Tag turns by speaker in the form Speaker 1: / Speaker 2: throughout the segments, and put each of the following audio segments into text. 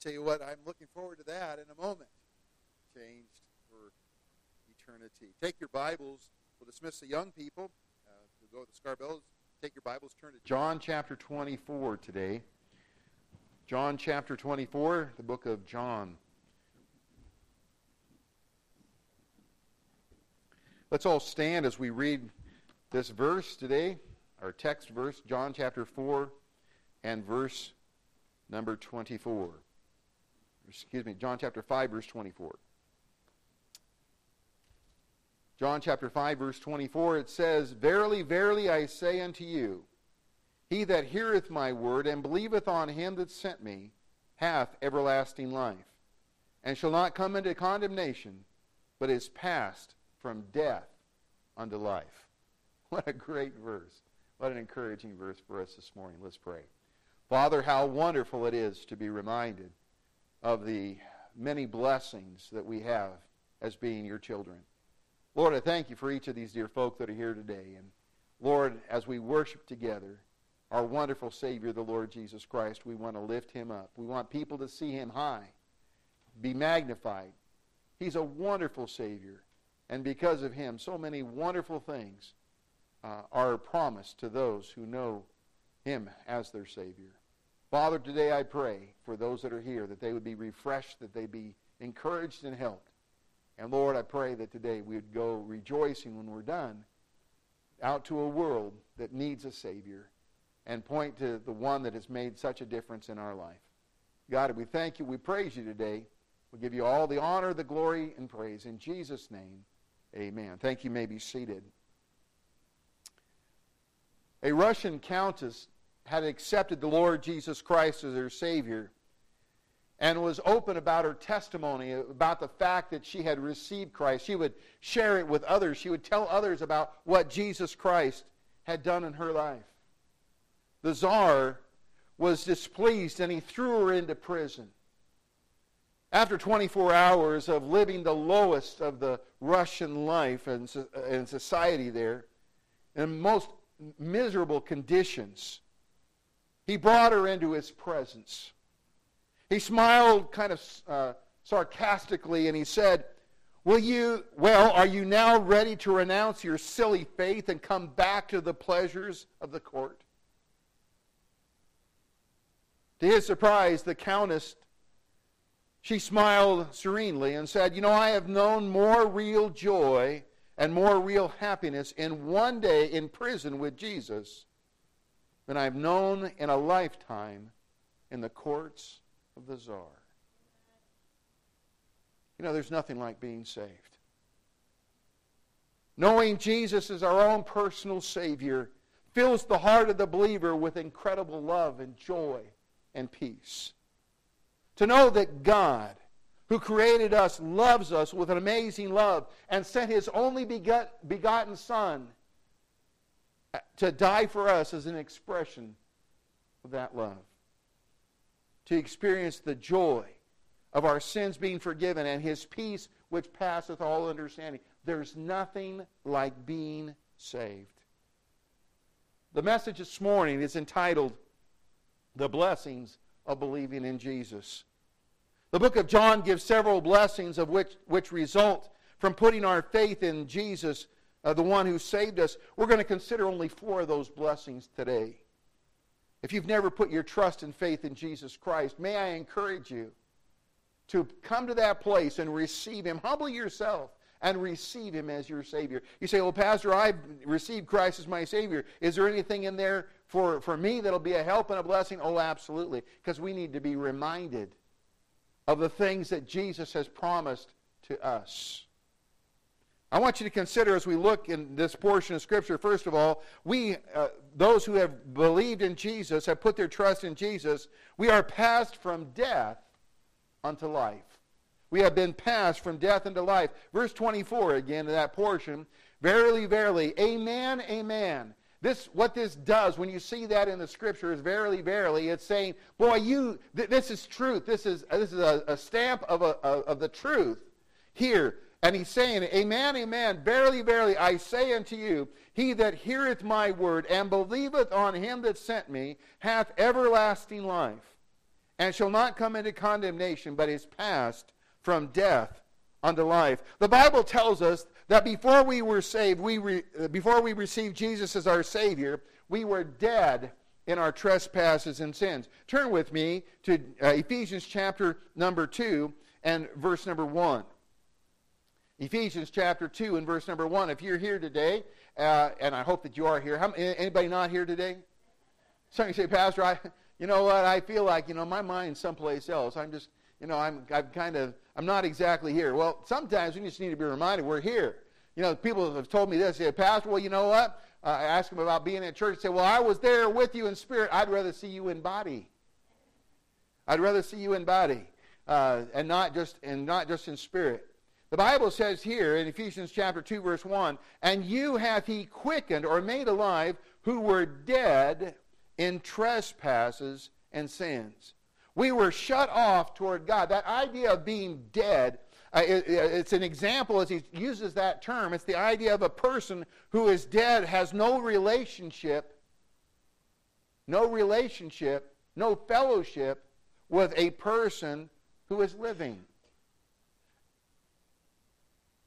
Speaker 1: tell you what, I'm looking forward to that in a moment. Changed for eternity. Take your Bibles. We'll dismiss the young people. Uh, we'll go to the Scarbells. Take your Bibles, turn to John chapter 24 today. John chapter 24, the book of John. Let's all stand as we read this verse today, our text verse, John chapter 4 and verse number 24. Excuse me, John chapter 5, verse 24. John chapter 5, verse 24, it says, Verily, verily, I say unto you, he that heareth my word and believeth on him that sent me hath everlasting life, and shall not come into condemnation, but is passed from death unto life. What a great verse. What an encouraging verse for us this morning. Let's pray. Father, how wonderful it is to be reminded of the many blessings that we have as being your children. Lord, I thank you for each of these dear folk that are here today. And Lord, as we worship together, our wonderful Savior, the Lord Jesus Christ, we want to lift him up. We want people to see him high, be magnified. He's a wonderful Savior. And because of him, so many wonderful things uh, are promised to those who know him as their Savior. Father, today I pray for those that are here that they would be refreshed, that they be encouraged and helped. And Lord, I pray that today we would go rejoicing when we're done out to a world that needs a Savior and point to the one that has made such a difference in our life. God, we thank you. We praise you today. We give you all the honor, the glory, and praise. In Jesus' name, Amen. Thank you. you may be seated. A Russian countess had accepted the Lord Jesus Christ as her Savior and was open about her testimony, about the fact that she had received Christ. She would share it with others. She would tell others about what Jesus Christ had done in her life. The czar was displeased and he threw her into prison. After 24 hours of living the lowest of the Russian life and, and society there, in most miserable conditions, he brought her into his presence. He smiled kind of uh, sarcastically and he said, Will you, well, are you now ready to renounce your silly faith and come back to the pleasures of the court? To his surprise, the countess she smiled serenely and said, You know, I have known more real joy and more real happiness in one day in prison with Jesus than I've known in a lifetime in the courts of the czar. You know, there's nothing like being saved. Knowing Jesus is our own personal Savior fills the heart of the believer with incredible love and joy and peace. To know that God, who created us, loves us with an amazing love and sent his only begotten Son to die for us as an expression of that love. To experience the joy of our sins being forgiven and his peace which passeth all understanding. There's nothing like being saved. The message this morning is entitled The Blessings of Believing in Jesus. The book of John gives several blessings of which, which result from putting our faith in Jesus, uh, the one who saved us. We're going to consider only four of those blessings today. If you've never put your trust and faith in Jesus Christ, may I encourage you to come to that place and receive Him. Humble yourself and receive Him as your Savior. You say, Well, Pastor, I've received Christ as my Savior. Is there anything in there for, for me that'll be a help and a blessing? Oh, absolutely. Because we need to be reminded of the things that Jesus has promised to us. I want you to consider as we look in this portion of Scripture, first of all, we, uh, those who have believed in Jesus, have put their trust in Jesus, we are passed from death unto life. We have been passed from death into life. Verse 24 again in that portion. Verily, verily, amen, amen. This, what this does, when you see that in the scripture, is verily, verily, it's saying, boy, you, th- this is truth. This is, this is a, a stamp of, a, of the truth here. And he's saying, Amen, amen. Verily, verily, I say unto you, he that heareth my word and believeth on him that sent me hath everlasting life, and shall not come into condemnation, but is passed from death unto life. The Bible tells us that before we were saved, we re, before we received Jesus as our Savior, we were dead in our trespasses and sins. Turn with me to uh, Ephesians chapter number 2 and verse number 1. Ephesians chapter 2 and verse number 1. If you're here today, uh, and I hope that you are here, how, anybody not here today? Some you say, Pastor, I, you know what? I feel like, you know, my mind's someplace else. I'm just, you know, I'm, I'm kind of, I'm not exactly here. Well, sometimes we just need to be reminded we're here. You know, people have told me this. They say, Pastor, well, you know what? Uh, I ask them about being at church. They say, well, I was there with you in spirit. I'd rather see you in body. I'd rather see you in body, uh, and not just and not just in spirit. The Bible says here in Ephesians chapter 2 verse 1, "And you hath he quickened or made alive who were dead in trespasses and sins." We were shut off toward God. That idea of being dead, uh, it, it's an example as he uses that term. It's the idea of a person who is dead, has no relationship, no relationship, no fellowship with a person who is living.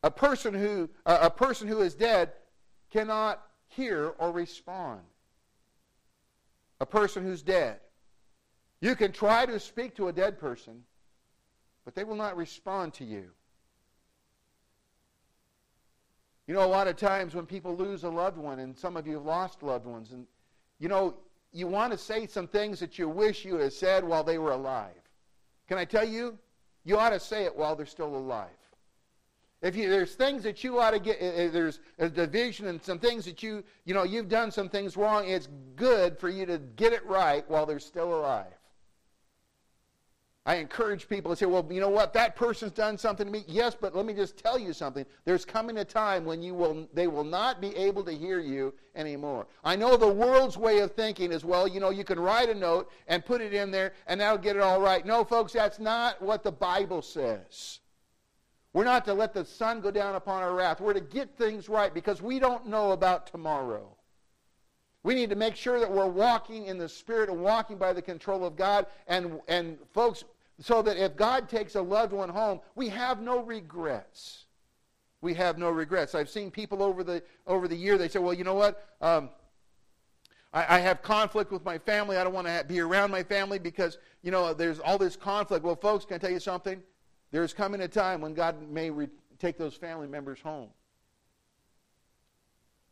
Speaker 1: A person who, uh, a person who is dead cannot hear or respond. A person who's dead. You can try to speak to a dead person, but they will not respond to you. You know, a lot of times when people lose a loved one, and some of you have lost loved ones, and you know, you want to say some things that you wish you had said while they were alive. Can I tell you? You ought to say it while they're still alive. If you, there's things that you ought to get, uh, there's a division and some things that you, you know, you've done some things wrong. It's good for you to get it right while they're still alive. I encourage people to say, well, you know what? That person's done something to me. Yes, but let me just tell you something. There's coming a time when you will, they will not be able to hear you anymore. I know the world's way of thinking is, well, you know, you can write a note and put it in there and that'll get it all right. No, folks, that's not what the Bible says. We're not to let the sun go down upon our wrath. We're to get things right because we don't know about tomorrow. We need to make sure that we're walking in the Spirit and walking by the control of God. And, and folks, so that if God takes a loved one home, we have no regrets. We have no regrets. I've seen people over the, over the year, they say, well, you know what? Um, I, I, have conflict with my family. I don't want to be around my family because, you know, there's all this conflict. Well, folks, can I tell you something? There's coming a time when God may re- take those family members home.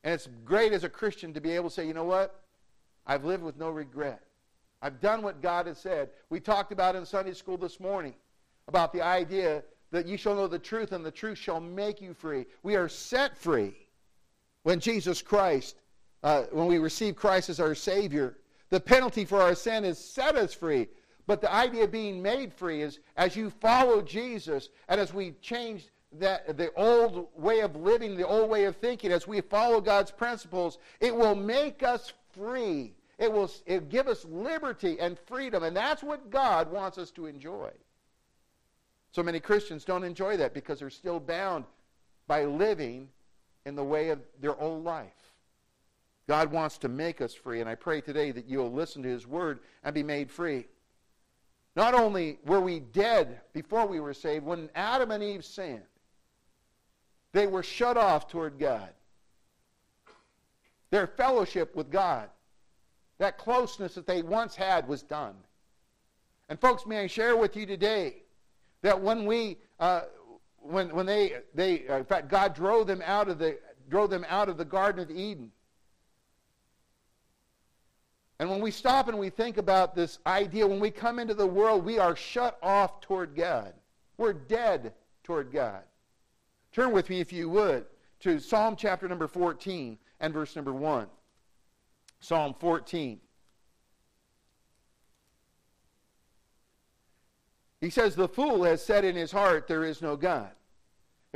Speaker 1: And it's great as a Christian to be able to say, you know what? I've lived with no regret. I've done what God has said. We talked about in Sunday school this morning about the idea that you shall know the truth and the truth shall make you free. We are set free when Jesus Christ, uh, when we receive Christ as our Savior. The penalty for our sin is set us free. But the idea of being made free is as you follow Jesus and as we change that the old way of living, the old way of thinking, as we follow God's principles, it will make us free. It will it give us liberty and freedom, and that's what God wants us to enjoy. So many Christians don't enjoy that because they're still bound by living in the way of their old life. God wants to make us free, and I pray today that you'll listen to His word and be made free. Not only were we dead before we were saved, when Adam and Eve sinned, they were shut off toward God. Their fellowship with God, that closeness that they once had, was done. And folks, may I share with you today that when we, uh, when, when they, they, uh, in fact, God drove them out of the, drove them out of the Garden of Eden. And when we stop and we think about this idea, when we come into the world, we are shut off toward God. We're dead toward God. Turn with me, if you would, to Psalm chapter number 14 and verse number 1. Psalm 14. He says, The fool has said in his heart, There is no God.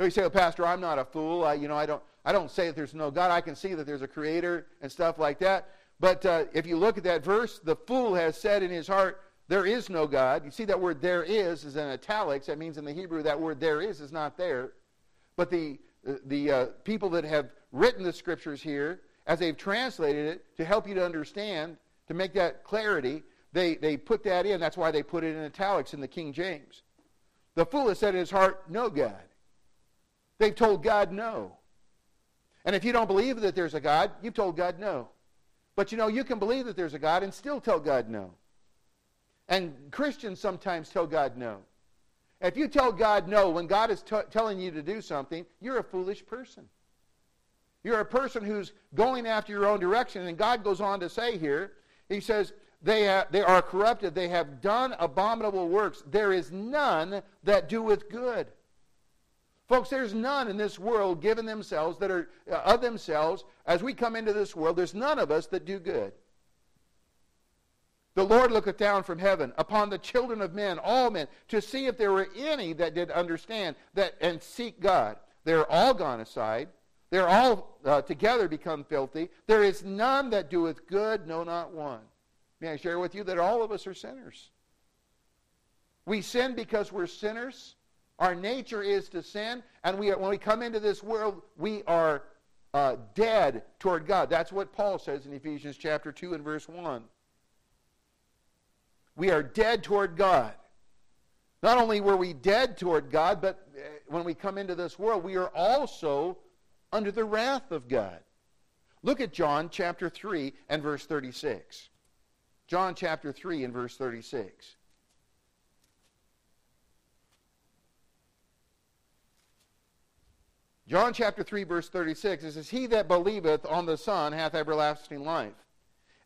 Speaker 1: You, say, oh, Pastor, I'm not a fool. I, you know, I don't, I don't say that there's no God. I can see that there's a creator and stuff like that. But uh, if you look at that verse, the fool has said in his heart, There is no God. You see that word there is is in italics. That means in the Hebrew that word there is is not there. But the, the uh, people that have written the scriptures here, as they've translated it to help you to understand, to make that clarity, they, they put that in. That's why they put it in italics in the King James. The fool has said in his heart, No, God. They've told God no. And if you don't believe that there's a God, you've told God no. But you know, you can believe that there's a God and still tell God no. And Christians sometimes tell God no. If you tell God no when God is t- telling you to do something, you're a foolish person. You're a person who's going after your own direction. And God goes on to say here, He says, they, they are corrupted. They have done abominable works. There is none that doeth good. Folks, there's none in this world given themselves that are uh, of themselves. As we come into this world, there's none of us that do good. The Lord looketh down from heaven upon the children of men, all men, to see if there were any that did understand that and seek God. They're all gone aside. They're all uh, together become filthy. There is none that doeth good, no, not one. May I share with you that all of us are sinners? We sin because we're sinners. Our nature is to sin, and we, when we come into this world, we are uh, dead toward God. That's what Paul says in Ephesians chapter 2 and verse 1. We are dead toward God. Not only were we dead toward God, but uh, when we come into this world, we are also under the wrath of God. Look at John chapter 3 and verse 36. John chapter 3 and verse 36. John chapter 3 verse 36 it says, He that believeth on the Son hath everlasting life.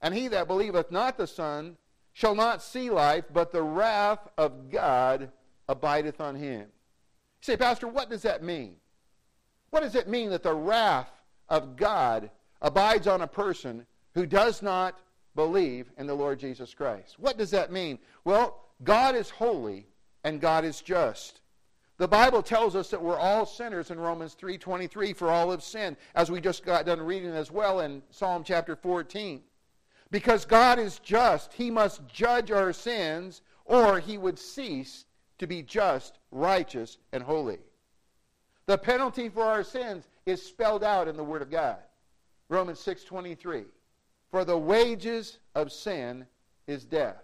Speaker 1: And he that believeth not the Son shall not see life, but the wrath of God abideth on him. You say, Pastor, what does that mean? What does it mean that the wrath of God abides on a person who does not believe in the Lord Jesus Christ. What does that mean? Well, God is holy and God is just. The Bible tells us that we're all sinners in Romans 3:23 for all have sinned, as we just got done reading as well in Psalm chapter 14. Because God is just, he must judge our sins or he would cease to be just, righteous, and holy. The penalty for our sins is spelled out in the word of God. Romans 6:23. For the wages of sin is death.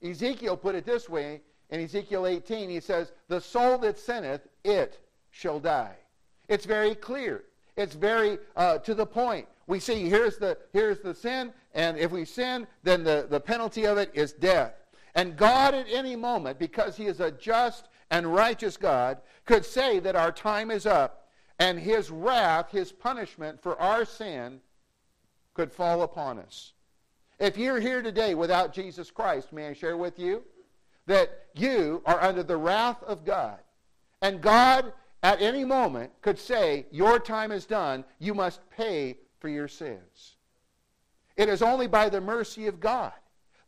Speaker 1: Ezekiel put it this way in Ezekiel 18. He says, The soul that sinneth, it shall die. It's very clear. It's very uh, to the point. We see here's the, here's the sin, and if we sin, then the, the penalty of it is death. And God at any moment, because he is a just and righteous God, could say that our time is up, and his wrath, his punishment for our sin, could fall upon us. If you're here today without Jesus Christ, may I share with you that you are under the wrath of God. And God, at any moment, could say, Your time is done. You must pay for your sins. It is only by the mercy of God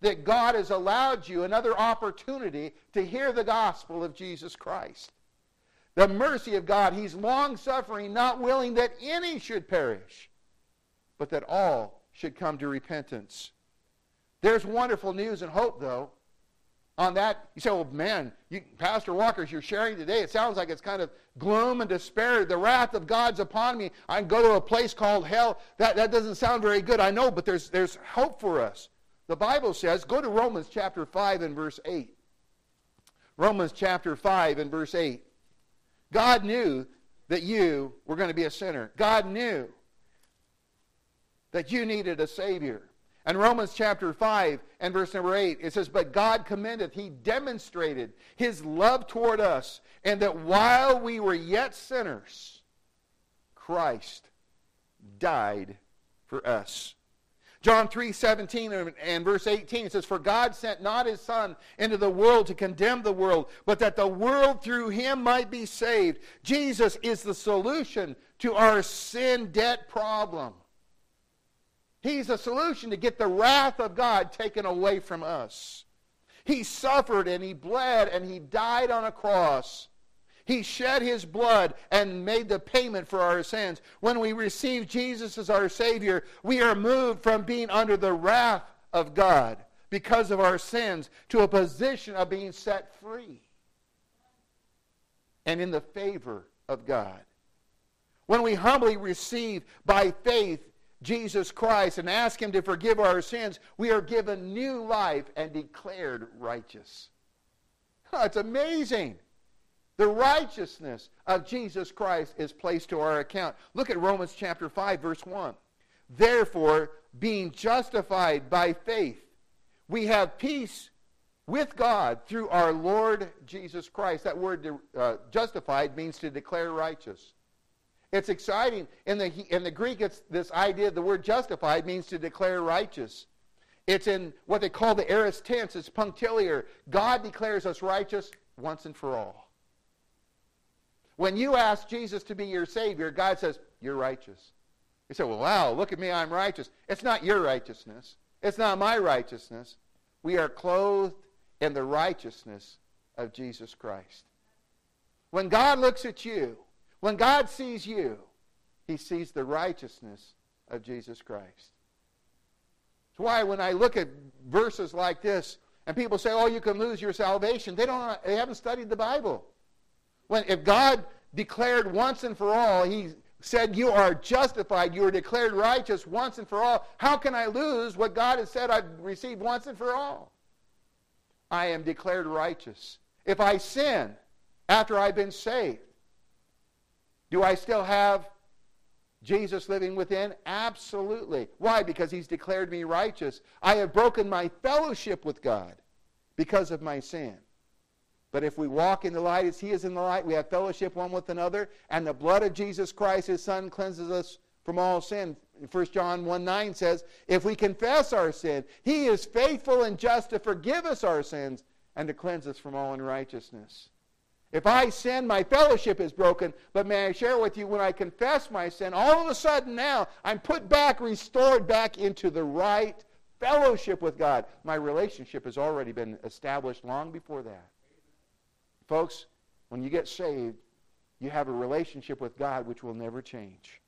Speaker 1: that God has allowed you another opportunity to hear the gospel of Jesus Christ. The mercy of God, He's long suffering, not willing that any should perish, but that all should come to repentance. There's wonderful news and hope, though. On that, you say, well, man, you, Pastor Walker's you're sharing today, it sounds like it's kind of gloom and despair. The wrath of God's upon me. I can go to a place called hell. That, that doesn't sound very good, I know, but there's, there's hope for us. The Bible says, go to Romans chapter 5 and verse 8. Romans chapter 5 and verse 8. God knew that you were going to be a sinner. God knew that you needed a Savior. And Romans chapter 5 and verse number 8, it says, But God commendeth, He demonstrated His love toward us, and that while we were yet sinners, Christ died for us. John 3 17 and verse 18 it says, For God sent not his Son into the world to condemn the world, but that the world through him might be saved. Jesus is the solution to our sin debt problem. He's a solution to get the wrath of God taken away from us. He suffered and he bled and he died on a cross. He shed his blood and made the payment for our sins. When we receive Jesus as our Savior, we are moved from being under the wrath of God because of our sins to a position of being set free and in the favor of God. When we humbly receive by faith Jesus Christ and ask Him to forgive our sins, we are given new life and declared righteous. Oh, it's amazing. The righteousness of Jesus Christ is placed to our account. Look at Romans chapter 5, verse 1. Therefore, being justified by faith, we have peace with God through our Lord Jesus Christ. That word uh, justified means to declare righteous. It's exciting. In the, in the Greek, it's this idea, the word justified means to declare righteous. It's in what they call the aorist tense. It's punctiliar. God declares us righteous once and for all. When you ask Jesus to be your Savior, God says, You're righteous. You say, Well, wow, look at me, I'm righteous. It's not your righteousness. It's not my righteousness. We are clothed in the righteousness of Jesus Christ. When God looks at you, when God sees you, he sees the righteousness of Jesus Christ. That's why when I look at verses like this, and people say, "Oh, you can lose your salvation," they don't. They haven't studied the Bible. When if God declared once and for all, He said, "You are justified. You are declared righteous once and for all." How can I lose what God has said I've received once and for all? I am declared righteous. If I sin after I've been saved, do I still have Jesus living within? Absolutely. Why? Because he's declared me righteous. I have broken my fellowship with God because of my sin. But if we walk in the light as he is in the light, we have fellowship one with another, and the blood of Jesus Christ, his son, cleanses us from all sin. 1 John 1 9 says, If we confess our sin, he is faithful and just to forgive us our sins and to cleanse us from all unrighteousness. If I sin, my fellowship is broken. But may I share with you, when I confess my sin, all of a sudden now I'm put back, restored back into the right fellowship with God. My relationship has already been established long before that. Folks, when you get saved, you have a relationship with God which will never change.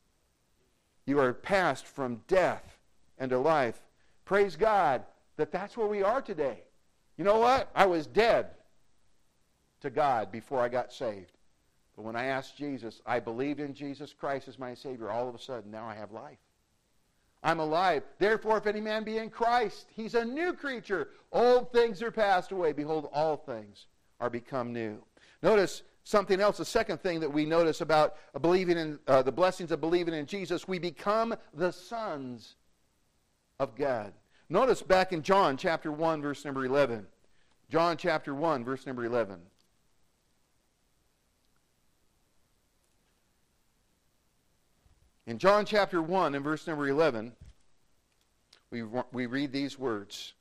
Speaker 1: You are passed from death into life. Praise God that that's where we are today. You know what? I was dead to God before I got saved. But when I asked Jesus, I believed in Jesus Christ as my Savior, all of a sudden now I have life. I'm alive. Therefore, if any man be in Christ, he's a new creature. Old things are passed away. Behold, all things are become new. Notice something else, the second thing that we notice about believing in uh, the blessings of believing in Jesus, we become the sons of God. Notice back in John chapter 1, verse number 11. John chapter 1, verse number 11. In John chapter 1 and verse number 11, we, we read these words.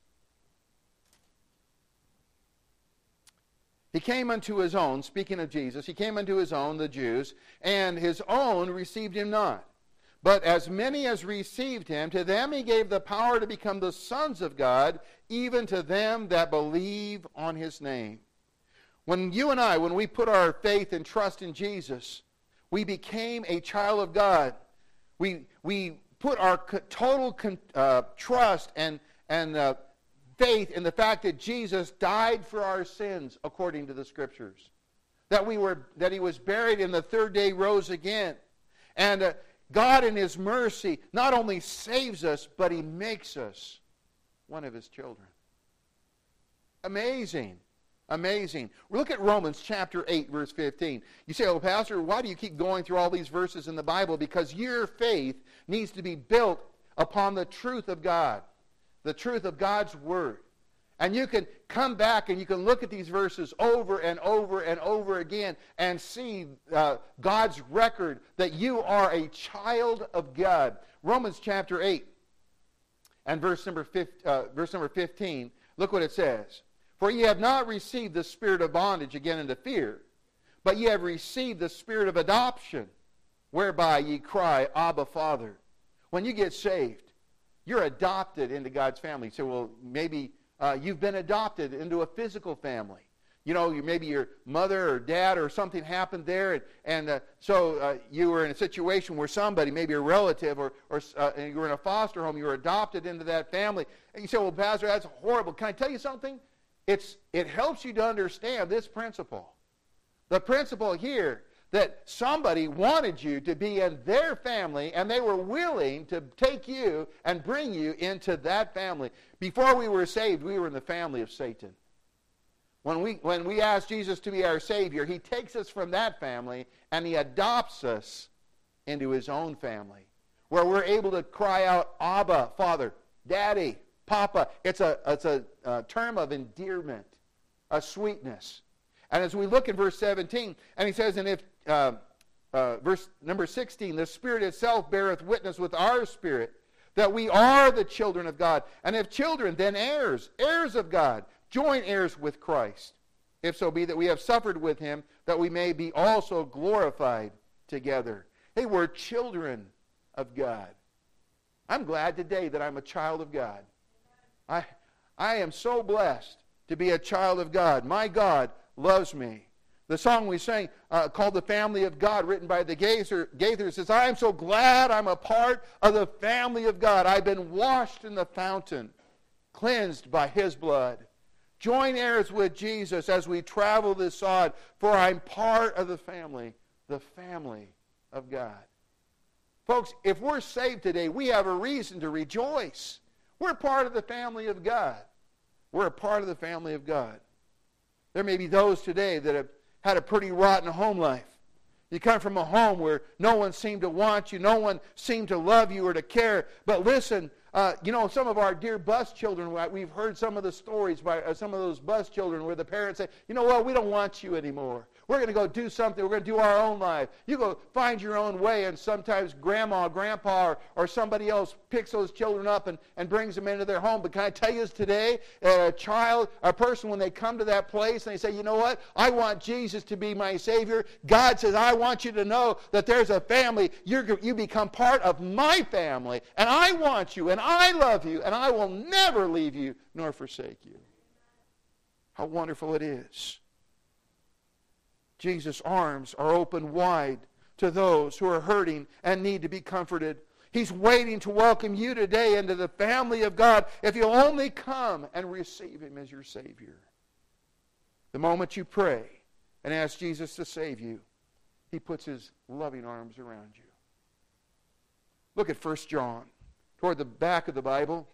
Speaker 1: He came unto his own, speaking of Jesus, he came unto his own, the Jews, and his own received him not. But as many as received him, to them he gave the power to become the sons of God, even to them that believe on his name. When you and I, when we put our faith and trust in Jesus, we became a child of God. We, we put our total uh, trust and, and uh, faith in the fact that Jesus died for our sins according to the scriptures. That, we were, that he was buried and the third day rose again. And uh, God in his mercy not only saves us, but he makes us one of his children. Amazing. Amazing. Look at Romans chapter 8, verse 15. You say, oh, Pastor, why do you keep going through all these verses in the Bible? Because your faith needs to be built upon the truth of God the truth of God's Word. And you can come back and you can look at these verses over and over and over again and see uh, God's record that you are a child of God. Romans chapter 8 and verse number, 15, uh, verse number 15, look what it says. For ye have not received the spirit of bondage again into fear, but ye have received the spirit of adoption, whereby ye cry, Abba, Father. When you get saved, you're adopted into God's family. So, well, maybe uh, you've been adopted into a physical family. You know, maybe your mother or dad or something happened there, and, and uh, so uh, you were in a situation where somebody, maybe a relative, or, or uh, and you were in a foster home, you were adopted into that family. And you say, well, Pastor, that's horrible. Can I tell you something? It's, it helps you to understand this principle. The principle here that somebody wanted you to be in their family and they were willing to take you and bring you into that family. Before we were saved, we were in the family of Satan. When we, when we ask Jesus to be our Savior, He takes us from that family and He adopts us into His own family, where we're able to cry out, Abba, Father, Daddy, Papa. It's a, it's a, a term of endearment, a sweetness. And as we look in verse 17, and he says, and if, uh, uh, verse number 16, the Spirit itself beareth witness with our spirit that we are the children of God. And if children, then heirs, heirs of God, joint heirs with Christ. If so be that we have suffered with him, that we may be also glorified together. Hey, we're children of God. I'm glad today that I'm a child of God. I, I am so blessed to be a child of God. My God loves me. The song we sang uh, called The Family of God, written by the Gaither, Gaither, says, I am so glad I'm a part of the family of God. I've been washed in the fountain, cleansed by his blood. Join heirs with Jesus as we travel this sod, for I'm part of the family, the family of God. Folks, if we're saved today, we have a reason to rejoice. We're part of the family of God. We're a part of the family of God. There may be those today that have had a pretty rotten home life. You come from a home where no one seemed to want you, no one seemed to love you or to care. But listen, uh, you know, some of our dear bus children, we've heard some of the stories by uh, some of those bus children where the parents say, you know what, we don't want you anymore. We're going to go do something. We're going to do our own life. You go find your own way, and sometimes grandma, grandpa, or, or somebody else picks those children up and, and brings them into their home. But can I tell you today, a child, a person, when they come to that place and they say, you know what, I want Jesus to be my Savior, God says, I want you to know that there's a family. You're, you become part of my family, and I want you, and I love you, and I will never leave you nor forsake you. How wonderful it is. Jesus' arms are open wide to those who are hurting and need to be comforted. He's waiting to welcome you today into the family of God if you'll only come and receive Him as your Savior. The moment you pray and ask Jesus to save you, He puts His loving arms around you. Look at 1 John, toward the back of the Bible,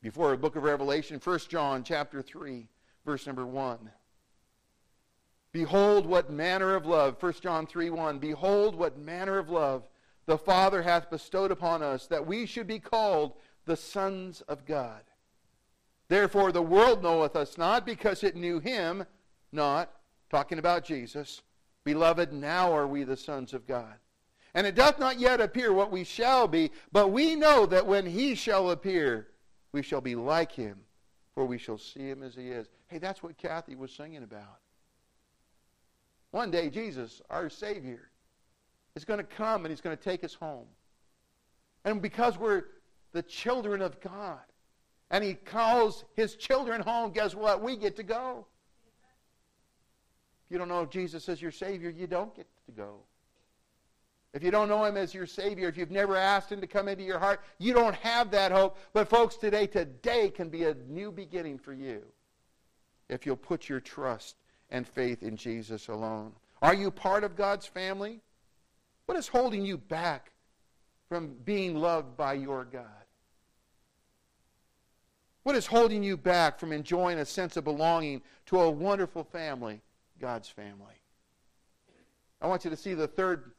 Speaker 1: before the book of Revelation, 1 John chapter 3, verse number 1. Behold what manner of love, 1 John 3 1, behold what manner of love the Father hath bestowed upon us, that we should be called the sons of God. Therefore the world knoweth us not, because it knew him not, talking about Jesus. Beloved, now are we the sons of God. And it doth not yet appear what we shall be, but we know that when he shall appear, we shall be like him, for we shall see him as he is. Hey, that's what Kathy was singing about. One day, Jesus, our Savior, is going to come and he's going to take us home. And because we're the children of God, and he calls his children home, guess what? We get to go. If you don't know Jesus as your Savior, you don't get to go. If you don't know him as your Savior, if you've never asked him to come into your heart, you don't have that hope. But folks, today, today can be a new beginning for you if you'll put your trust and faith in Jesus alone. Are you part of God's family? What is holding you back from being loved by your God? What is holding you back from enjoying a sense of belonging to a wonderful family, God's family? I want you to see the third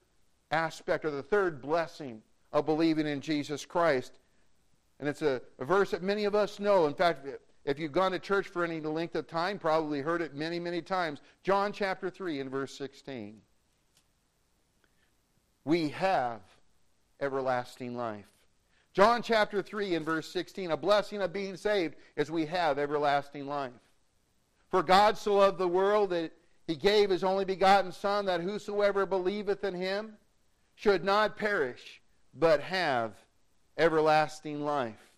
Speaker 1: aspect or the third blessing of believing in Jesus Christ. And it's a, a verse that many of us know. In fact, if you've gone to church for any length of time, probably heard it many, many times. John chapter 3 and verse 16. We have everlasting life. John chapter 3 and verse 16. A blessing of being saved is we have everlasting life. For God so loved the world that he gave his only begotten Son, that whosoever believeth in him should not perish, but have everlasting life.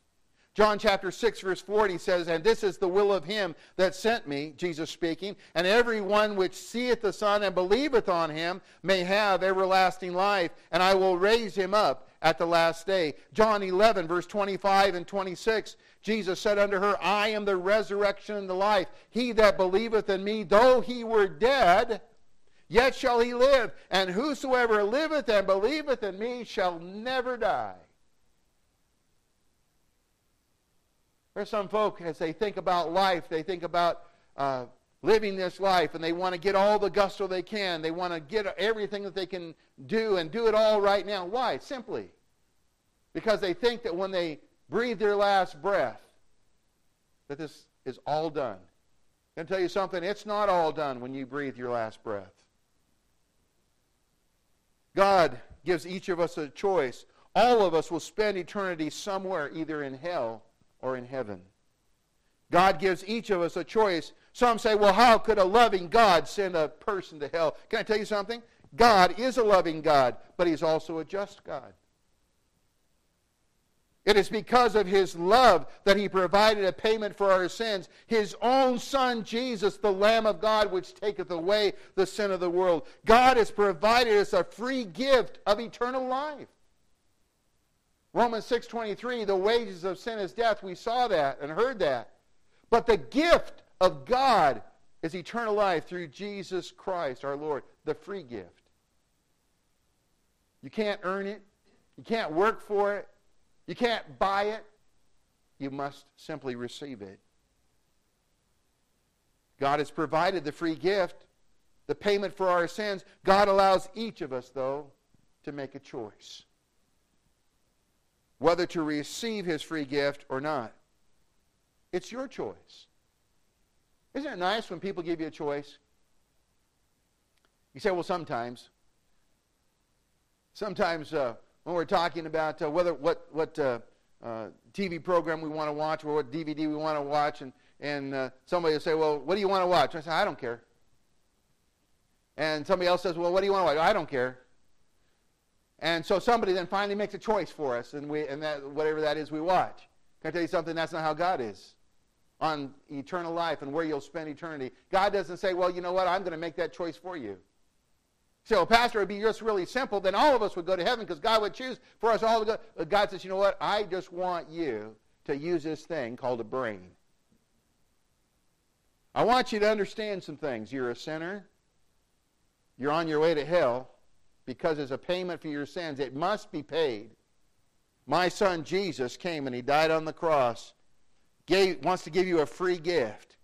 Speaker 1: John chapter 6, verse 40 says, And this is the will of him that sent me, Jesus speaking, and every one which seeth the Son and believeth on him may have everlasting life, and I will raise him up at the last day. John 11, verse 25 and 26, Jesus said unto her, I am the resurrection and the life. He that believeth in me, though he were dead, yet shall he live. And whosoever liveth and believeth in me shall never die. There's some folk, as they think about life, they think about uh, living this life, and they want to get all the gusto they can. They want to get everything that they can do and do it all right now. Why? Simply because they think that when they breathe their last breath, that this is all done. I'm going to tell you something. It's not all done when you breathe your last breath. God gives each of us a choice. All of us will spend eternity somewhere, either in hell or in heaven. God gives each of us a choice. Some say, well, how could a loving God send a person to hell? Can I tell you something? God is a loving God, but He's also a just God. It is because of his love that he provided a payment for our sins. His own Son, Jesus, the Lamb of God, which taketh away the sin of the world. God has provided us a free gift of eternal life. Romans 6.23, the wages of sin is death. We saw that and heard that. But the gift of God is eternal life through Jesus Christ our Lord. The free gift. You can't earn it. You can't work for it. You can't buy it. You must simply receive it. God has provided the free gift, the payment for our sins. God allows each of us, though, to make a choice whether to receive his free gift or not. It's your choice. Isn't it nice when people give you a choice? You say, well, sometimes. Sometimes uh, when we're talking about uh, whether what what uh, uh TV program we want to watch or what DVD we want to watch, and and uh, somebody will say, "Well, what do you want to watch?" I say, "I don't care." And somebody else says, "Well, what do you want to watch?" I don't care. And so somebody then finally makes a choice for us, and we and that whatever that is, we watch. Can I tell you something? That's not how God is on eternal life and where you'll spend eternity. God doesn't say, "Well, you know what? I'm going to make that choice for you." So, Pastor, it would be just really simple. Then all of us would go to heaven because God would choose for us all to go. But God says, you know what? I just want you to use this thing called a brain. I want you to understand some things. You're a sinner. You're on your way to hell because as a payment for your sins, it must be paid. My son Jesus came and he died on the cross, gave, wants to give you a free gift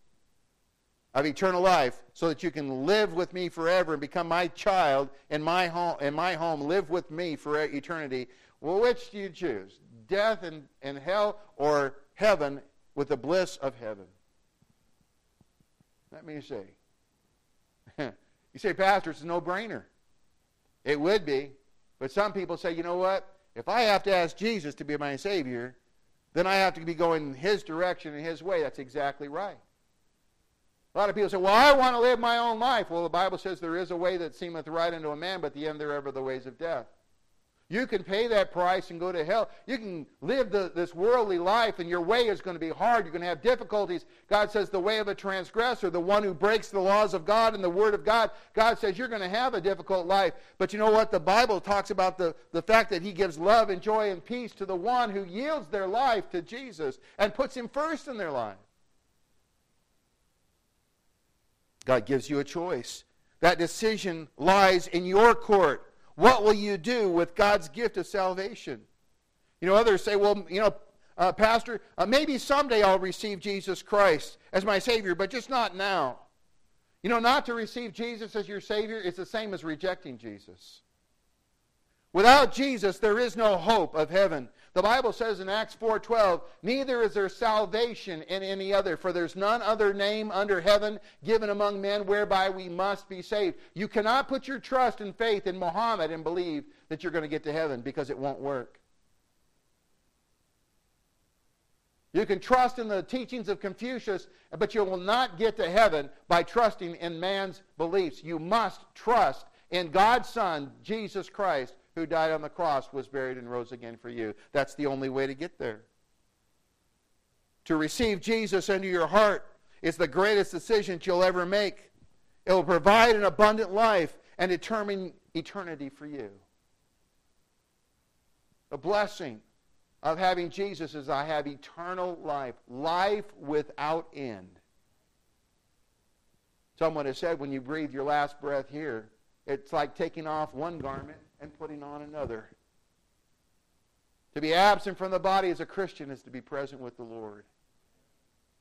Speaker 1: of eternal life so that you can live with me forever and become my child in my home, in my home live with me for eternity. Well, which do you choose? Death and, and hell or heaven with the bliss of heaven? Let me see. you say, Pastor, it's a no-brainer. It would be. But some people say, you know what? If I have to ask Jesus to be my Savior, then I have to be going His direction and His way. That's exactly right. A lot of people say, well, I want to live my own life. Well, the Bible says there is a way that seemeth right unto a man, but the end thereof are the ways of death. You can pay that price and go to hell. You can live the, this worldly life, and your way is going to be hard. You're going to have difficulties. God says the way of a transgressor, the one who breaks the laws of God and the Word of God, God says you're going to have a difficult life. But you know what? The Bible talks about the, the fact that He gives love and joy and peace to the one who yields their life to Jesus and puts Him first in their life. God gives you a choice. That decision lies in your court. What will you do with God's gift of salvation? You know, others say, well, you know, uh, Pastor, uh, maybe someday I'll receive Jesus Christ as my Savior, but just not now. You know, not to receive Jesus as your Savior is the same as rejecting Jesus. Without Jesus, there is no hope of heaven. The Bible says in Acts 4:12, "Neither is there salvation in any other, for there's none other name under heaven given among men whereby we must be saved." You cannot put your trust and faith in Muhammad and believe that you're going to get to heaven because it won't work. You can trust in the teachings of Confucius, but you will not get to heaven by trusting in man's beliefs. You must trust in God's Son, Jesus Christ, who died on the cross, was buried, and rose again for you. That's the only way to get there. To receive Jesus into your heart is the greatest decision you'll ever make. It will provide an abundant life and determine eternity for you. The blessing of having Jesus is I have eternal life, life without end. Someone has said when you breathe your last breath here, it's like taking off one garment and putting on another. To be absent from the body as a Christian is to be present with the Lord.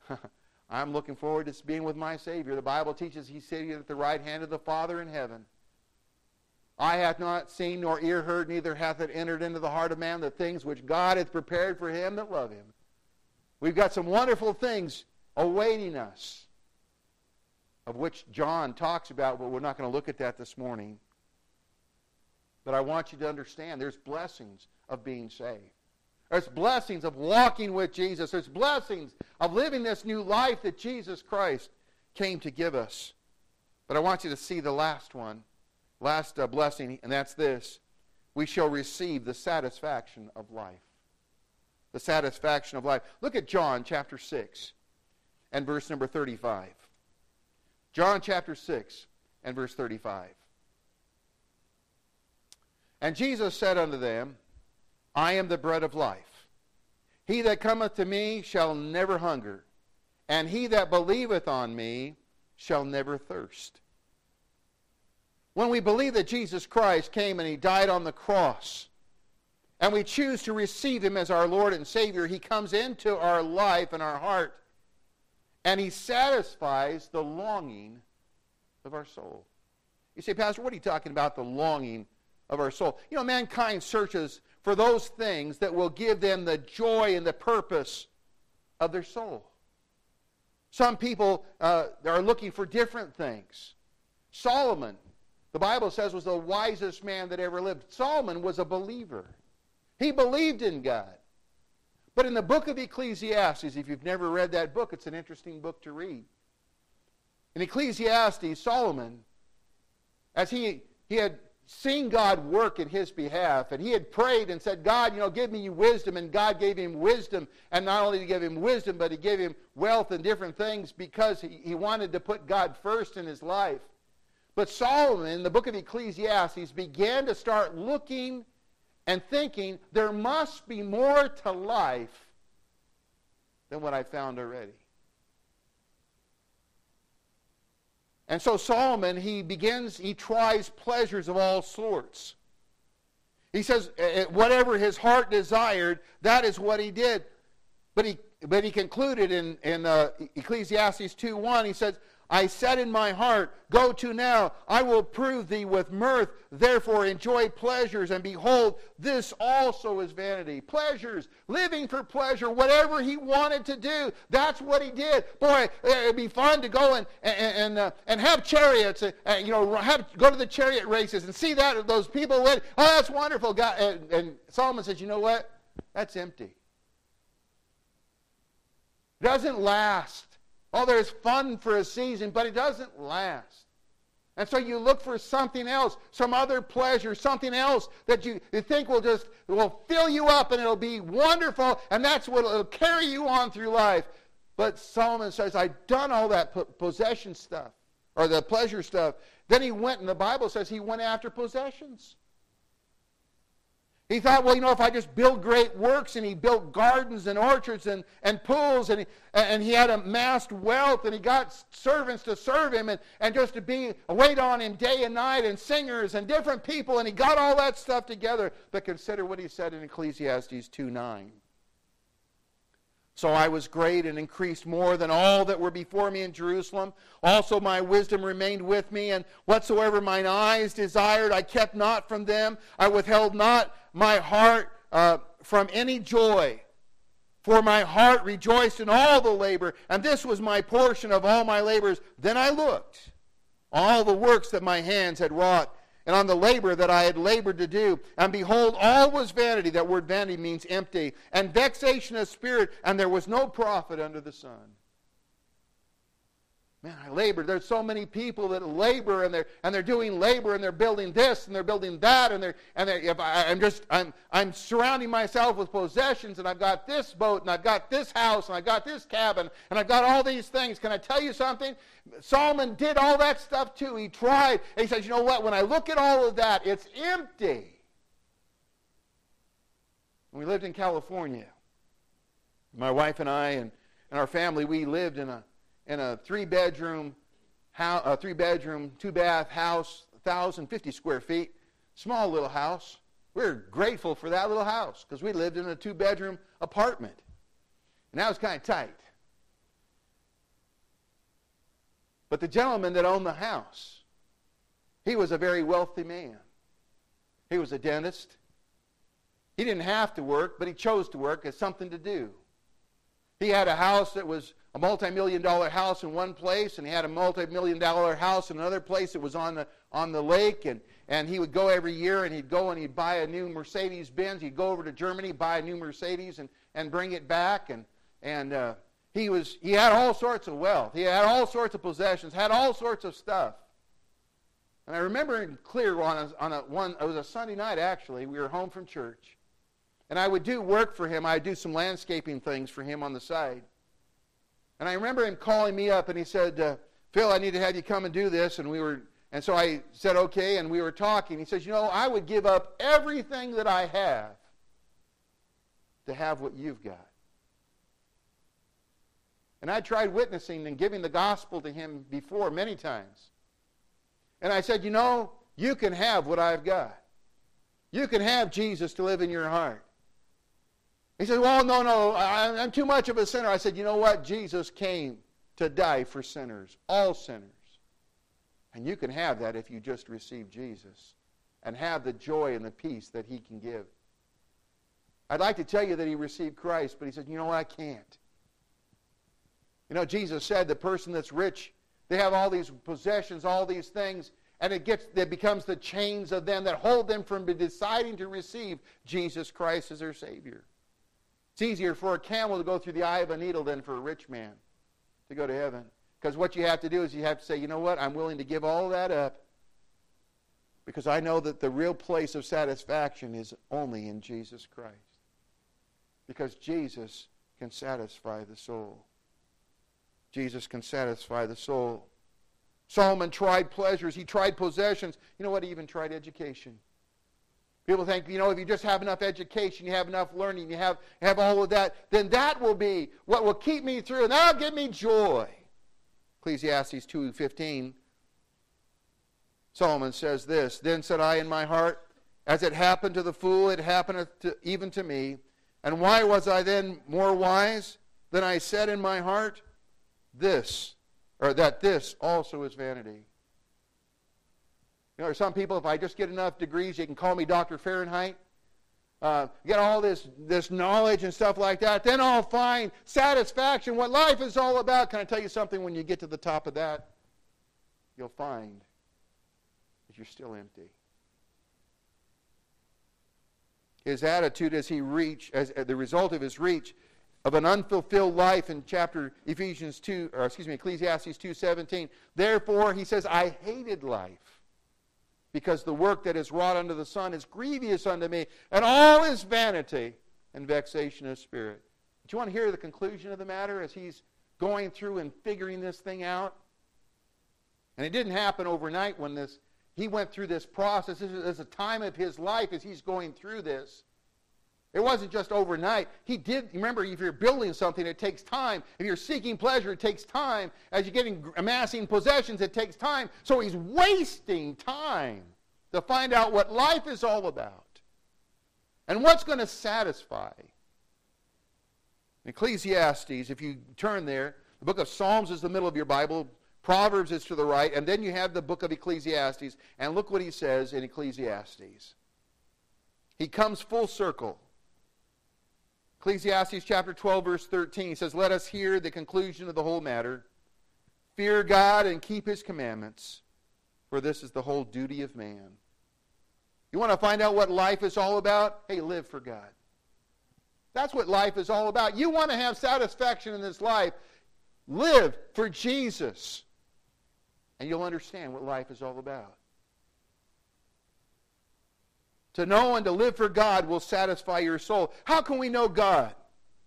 Speaker 1: I'm looking forward to being with my Savior. The Bible teaches he's sitting at the right hand of the Father in heaven. I hath not seen nor ear heard, neither hath it entered into the heart of man the things which God hath prepared for him that love him. We've got some wonderful things awaiting us, of which John talks about, but we're not going to look at that this morning. But I want you to understand there's blessings of being saved. There's blessings of walking with Jesus. There's blessings of living this new life that Jesus Christ came to give us. But I want you to see the last one, last uh, blessing, and that's this. We shall receive the satisfaction of life. The satisfaction of life. Look at John chapter 6 and verse number 35. John chapter 6 and verse 35. And Jesus said unto them, I am the bread of life. He that cometh to me shall never hunger, and he that believeth on me shall never thirst. When we believe that Jesus Christ came and he died on the cross, and we choose to receive him as our Lord and Savior, he comes into our life and our heart, and he satisfies the longing of our soul. You say, Pastor, what are you talking about, the longing of our soul? You know, mankind searches for those things that will give them the joy and the purpose of their soul. Some people uh, are looking for different things. Solomon, the Bible says, was the wisest man that ever lived. Solomon was a believer. He believed in God. But in the book of Ecclesiastes, if you've never read that book, it's an interesting book to read. In Ecclesiastes, Solomon, as he, he had seen God work in his behalf. And he had prayed and said, God, you know, give me wisdom. And God gave him wisdom. And not only did he give him wisdom, but he gave him wealth and different things because he, he wanted to put God first in his life. But Solomon, in the book of Ecclesiastes, began to start looking and thinking, there must be more to life than what I found already. And so Solomon, he begins, he tries pleasures of all sorts. He says, whatever his heart desired, that is what he did. But he, but he concluded in, in uh, Ecclesiastes 2.1, he says, I said in my heart, Go to now, I will prove thee with mirth. Therefore enjoy pleasures, and behold, this also is vanity. Pleasures, living for pleasure, whatever he wanted to do, that's what he did. Boy, it'd be fun to go and and and, uh, and have chariots, uh, you know, have go to the chariot races and see that those people win. Oh, that's wonderful. God, and, and Solomon says, you know what? That's empty. It doesn't last. Oh, there's fun for a season, but it doesn't last. And so you look for something else, some other pleasure, something else that you, you think will just will fill you up and it'll be wonderful, and that's what will carry you on through life. But Solomon says, I've done all that possession stuff, or the pleasure stuff. Then he went, and the Bible says he went after possessions. He thought, well, you know, if I just build great works, and he built gardens and orchards and, and pools, and he, and he had amassed wealth, and he got servants to serve him, and, and just to be wait on him day and night, and singers and different people, and he got all that stuff together. But consider what he said in Ecclesiastes 2 9. So I was great and increased more than all that were before me in Jerusalem. Also my wisdom remained with me, and whatsoever mine eyes desired, I kept not from them. I withheld not my heart uh, from any joy. For my heart rejoiced in all the labor, and this was my portion of all my labors. Then I looked, all the works that my hands had wrought, and on the labor that I had labored to do. And behold, all was vanity. That word vanity means empty. And vexation of spirit, and there was no profit under the sun. Man, I labored. There's so many people that labor and they're and they're doing labor and they're building this and they're building that and they're and they're, if I, I'm just I'm I'm surrounding myself with possessions and I've got this boat and I've got this house and I've got this cabin and I've got all these things. Can I tell you something? Solomon did all that stuff too. He tried. And he says, you know what? When I look at all of that, it's empty. we lived in California. My wife and I and, and our family, we lived in a in a three bedroom, a three bedroom, two bath house, 1,050 square feet, small little house. We are grateful for that little house because we lived in a two bedroom apartment. And that was kind of tight. But the gentleman that owned the house, he was a very wealthy man. He was a dentist. He didn't have to work, but he chose to work as something to do. He had a house that was a multi-million dollar house in one place, and he had a multi-million dollar house in another place that was on the on the lake, and and he would go every year, and he'd go and he'd buy a new Mercedes Benz. He'd go over to Germany, buy a new Mercedes, and and bring it back, and and uh, he was he had all sorts of wealth. He had all sorts of possessions, had all sorts of stuff. And I remember in clear on a, on a one it was a Sunday night actually. We were home from church, and I would do work for him. I'd do some landscaping things for him on the side. And I remember him calling me up, and he said, uh, "Phil, I need to have you come and do this." And we were, and so I said, "Okay." And we were talking. He says, "You know, I would give up everything that I have to have what you've got." And I tried witnessing and giving the gospel to him before many times. And I said, You know, you can have what I've got. You can have Jesus to live in your heart. He said, Well, no, no, I'm too much of a sinner. I said, You know what? Jesus came to die for sinners, all sinners. And you can have that if you just receive Jesus and have the joy and the peace that he can give. I'd like to tell you that he received Christ, but he said, You know what? I can't. You know, Jesus said the person that's rich, they have all these possessions, all these things, and it gets it becomes the chains of them that hold them from deciding to receive Jesus Christ as their Savior. It's easier for a camel to go through the eye of a needle than for a rich man to go to heaven. Because what you have to do is you have to say, you know what, I'm willing to give all that up because I know that the real place of satisfaction is only in Jesus Christ. Because Jesus can satisfy the soul. Jesus can satisfy the soul. Solomon tried pleasures. He tried possessions. You know what? He even tried education. People think, you know, if you just have enough education, you have enough learning, you have, have all of that, then that will be what will keep me through, and that'll give me joy. Ecclesiastes 2.15, Solomon says this, Then said I in my heart, as it happened to the fool, it happeneth to, even to me. And why was I then more wise than I said in my heart? this, or that this also is vanity. You know, there are some people, if I just get enough degrees, you can call me Dr. Fahrenheit. Uh, get all this, this knowledge and stuff like that, then I'll find satisfaction, what life is all about. Can I tell you something? When you get to the top of that, you'll find that you're still empty. His attitude as he reached, as, as the result of his reach, of an unfulfilled life in chapter Ephesians 2 or excuse me Ecclesiastes 2:17 therefore he says I hated life because the work that is wrought under the sun is grievous unto me and all is vanity and vexation of spirit. Do you want to hear the conclusion of the matter as he's going through and figuring this thing out? And it didn't happen overnight when this he went through this process. This is a time of his life as he's going through this it wasn't just overnight. He did, remember, if you're building something, it takes time. If you're seeking pleasure, it takes time. As you're getting, amassing possessions, it takes time. So he's wasting time to find out what life is all about and what's going to satisfy. Ecclesiastes, if you turn there, the book of Psalms is the middle of your Bible, Proverbs is to the right, and then you have the book of Ecclesiastes. And look what he says in Ecclesiastes. He comes full circle. Ecclesiastes chapter 12, verse 13 says, Let us hear the conclusion of the whole matter. Fear God and keep his commandments, for this is the whole duty of man. You want to find out what life is all about? Hey, live for God. That's what life is all about. You want to have satisfaction in this life? Live for Jesus. And you'll understand what life is all about. To know and to live for God will satisfy your soul. How can we know God?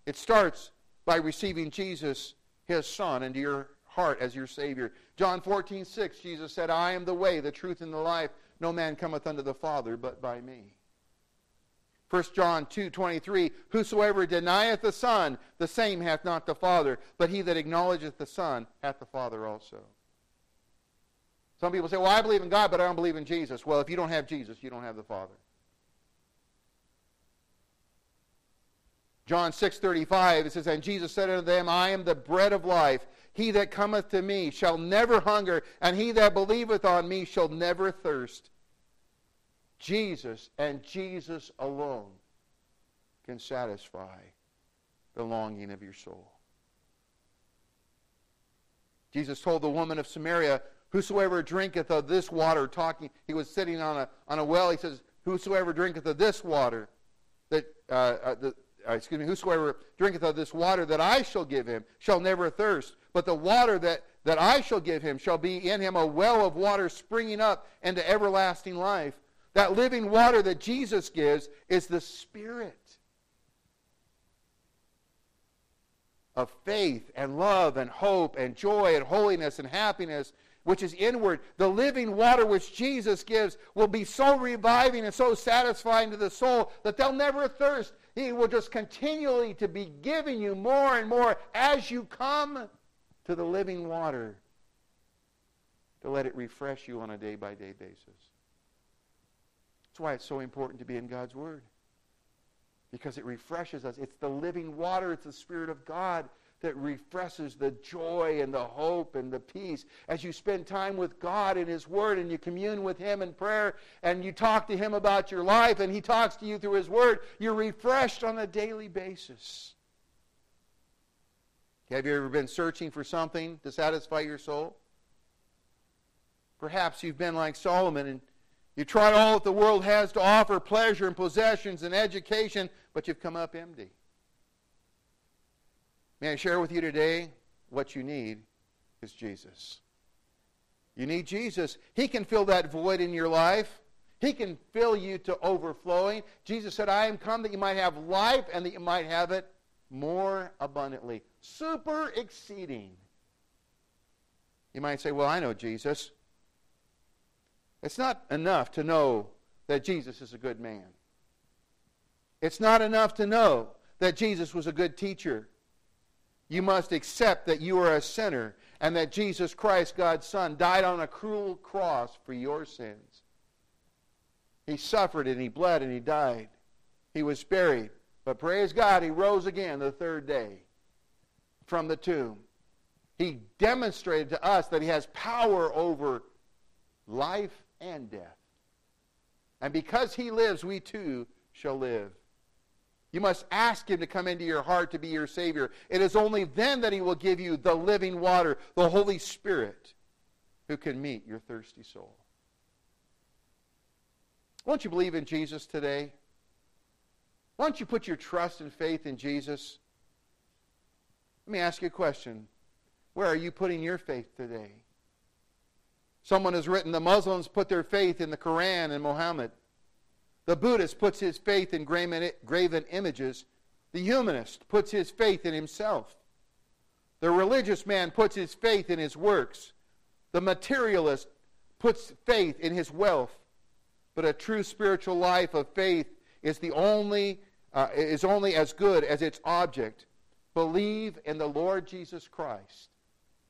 Speaker 1: It starts by receiving Jesus, his Son, into your heart as your Savior. John 14, 6, Jesus said, I am the way, the truth, and the life. No man cometh unto the Father but by me. 1 John 2, 23, Whosoever denieth the Son, the same hath not the Father, but he that acknowledgeth the Son hath the Father also. Some people say, well, I believe in God, but I don't believe in Jesus. Well, if you don't have Jesus, you don't have the Father. John 6:35 it says and Jesus said unto them I am the bread of life. He that cometh to me shall never hunger and he that believeth on me shall never thirst. Jesus and Jesus alone can satisfy the longing of your soul. Jesus told the woman of Samaria whosoever drinketh of this water talking he was sitting on a on a well he says whosoever drinketh of this water that uh, uh, the uh, excuse me, whosoever drinketh of this water that I shall give him shall never thirst. But the water that, that I shall give him shall be in him a well of water springing up into everlasting life. That living water that Jesus gives is the Spirit of faith and love and hope and joy and holiness and happiness which is inward, the living water which Jesus gives, will be so reviving and so satisfying to the soul that they'll never thirst. He will just continually to be giving you more and more as you come to the living water to let it refresh you on a day by day basis. That's why it's so important to be in God's Word. Because it refreshes us. It's the living water, it's the Spirit of God that refreshes the joy and the hope and the peace as you spend time with God in His Word and you commune with Him in prayer and you talk to Him about your life and He talks to you through His Word. You're refreshed on a daily basis. Have you ever been searching for something to satisfy your soul? Perhaps you've been like Solomon and you tried all that the world has to offer pleasure and possessions and education, but you've come up empty. May I share with you today what you need is Jesus. You need Jesus. He can fill that void in your life. He can fill you to overflowing. Jesus said, I am come that you might have life and that you might have it more abundantly. Super exceeding. You might say, Well, I know Jesus. It's not enough to know that Jesus is a good man. It's not enough to know that Jesus was a good teacher you must accept that you are a sinner and that Jesus Christ, God's Son, died on a cruel cross for your sins. He suffered and he bled and he died. He was buried. But praise God, he rose again the third day from the tomb. He demonstrated to us that he has power over life and death. And because he lives, we too shall live. You must ask Him to come into your heart to be your Savior. It is only then that He will give you the living water, the Holy Spirit, who can meet your thirsty soul. Won't you believe in Jesus today? Why don't you put your trust and faith in Jesus? Let me ask you a question. Where are you putting your faith today? Someone has written the Muslims put their faith in the Quran and Muhammad. The Buddhist puts his faith in graven images. The humanist puts his faith in himself. The religious man puts his faith in his works. The materialist puts faith in his wealth. But a true spiritual life of faith is the only uh, is only as good as its object. Believe in the Lord Jesus Christ,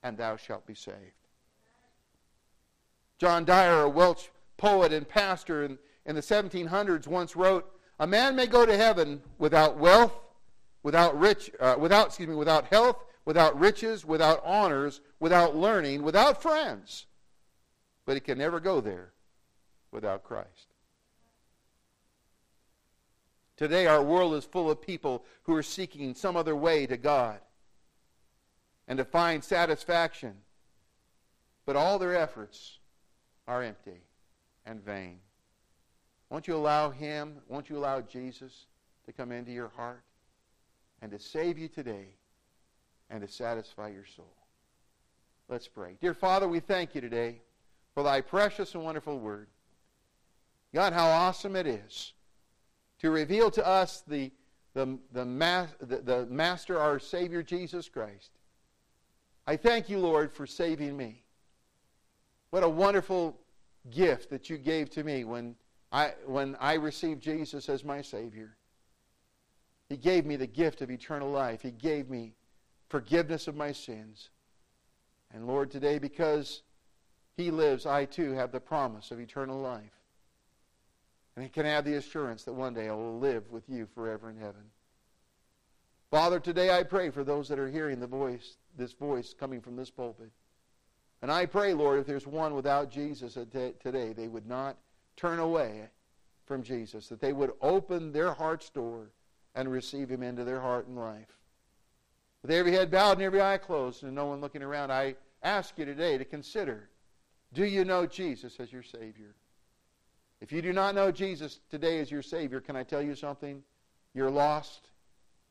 Speaker 1: and thou shalt be saved. John Dyer, a Welsh poet and pastor, and in the 1700s once wrote, "A man may go to heaven without wealth, without rich, uh, without excuse me, without health, without riches, without honors, without learning, without friends, but he can never go there without Christ." Today, our world is full of people who are seeking some other way to God and to find satisfaction, but all their efforts are empty and vain. Won't you allow Him, won't you allow Jesus to come into your heart and to save you today and to satisfy your soul? Let's pray. Dear Father, we thank you today for thy precious and wonderful word. God, how awesome it is to reveal to us the, the, the, the, the Master, our Savior, Jesus Christ. I thank you, Lord, for saving me. What a wonderful gift that you gave to me when I, when I received Jesus as my Savior, He gave me the gift of eternal life. He gave me forgiveness of my sins. And Lord, today, because he lives, I too have the promise of eternal life. And I can have the assurance that one day I will live with you forever in heaven. Father, today I pray for those that are hearing the voice, this voice coming from this pulpit. And I pray, Lord, if there's one without Jesus today, they would not turn away from Jesus, that they would open their heart's door and receive him into their heart and life. With every head bowed and every eye closed and no one looking around, I ask you today to consider do you know Jesus as your Savior? If you do not know Jesus today as your Savior, can I tell you something? You're lost.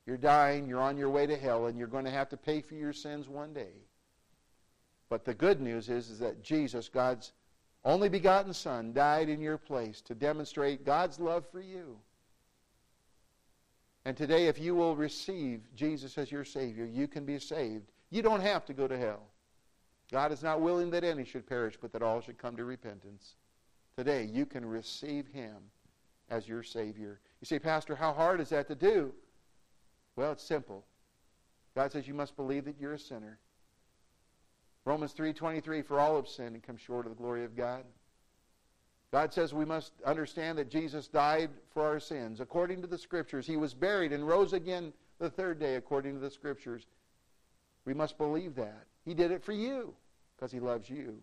Speaker 1: You're dying. You're on your way to hell, and you're going to have to pay for your sins one day. But the good news is, is that Jesus, God's only begotten Son, died in your place to demonstrate God's love for you. And today, if you will receive Jesus as your Savior, you can be saved. You don't have to go to hell. God is not willing that any should perish, but that all should come to repentance. Today, you can receive Him as your Savior. You say, Pastor, how hard is that to do? Well, it's simple. God says you must believe that you're a sinner. Romans 3.23, for all have sinned and come short of the glory of God. God says we must understand that Jesus died for our sins. According to the Scriptures, He was buried and rose again the third day, according to the Scriptures. We must believe that. He did it for you because He loves you.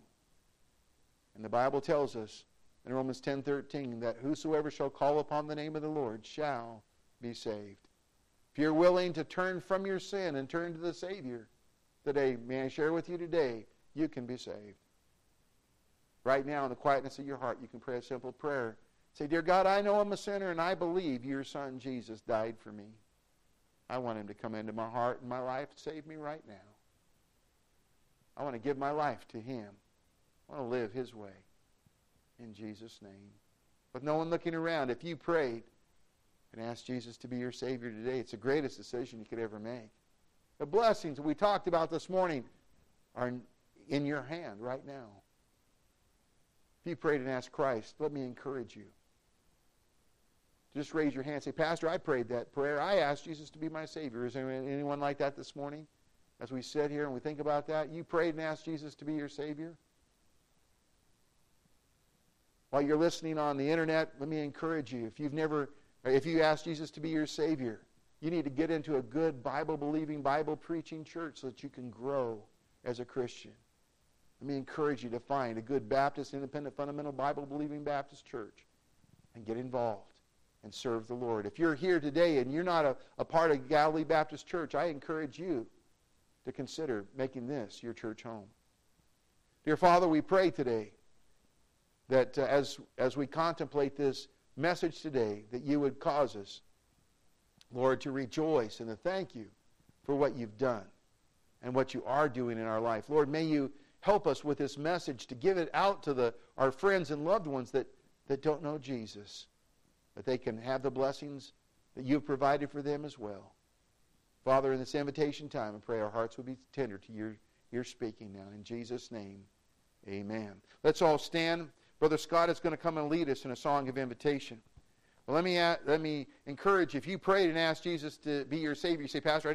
Speaker 1: And the Bible tells us in Romans 10:13 that whosoever shall call upon the name of the Lord shall be saved. If you're willing to turn from your sin and turn to the Savior today, may I share with you today, you can be saved. Right now, in the quietness of your heart, you can pray a simple prayer. Say, Dear God, I know I'm a sinner and I believe your Son Jesus died for me. I want him to come into my heart and my life, save me right now. I want to give my life to him. I want to live his way. In Jesus' name. With no one looking around, if you prayed and asked Jesus to be your Savior today, it's the greatest decision you could ever make. The blessings we talked about this morning are in your hand right now. If you prayed and asked Christ, let me encourage you. Just raise your hand say, Pastor, I prayed that prayer. I asked Jesus to be my Savior. Is there anyone like that this morning? As we sit here and we think about that, you prayed and asked Jesus to be your Savior? While you're listening on the internet, let me encourage you. If you've never, if you asked Jesus to be your Savior, you need to get into a good Bible believing, Bible preaching church so that you can grow as a Christian. Let me encourage you to find a good Baptist, independent, fundamental, Bible believing Baptist church and get involved and serve the Lord. If you're here today and you're not a, a part of Galilee Baptist Church, I encourage you to consider making this your church home. Dear Father, we pray today that uh, as, as we contemplate this message today, that you would cause us, Lord, to rejoice and to thank you for what you've done and what you are doing in our life. Lord, may you help us with this message to give it out to the, our friends and loved ones that, that don't know Jesus, that they can have the blessings that you've provided for them as well. Father, in this invitation time, I pray our hearts will be tender to your, your speaking now. In Jesus' name, amen. Let's all stand. Brother Scott is going to come and lead us in a song of invitation. Well, let me, let me encourage. If you prayed and asked Jesus to be your Savior, you say, Pastor, I didn't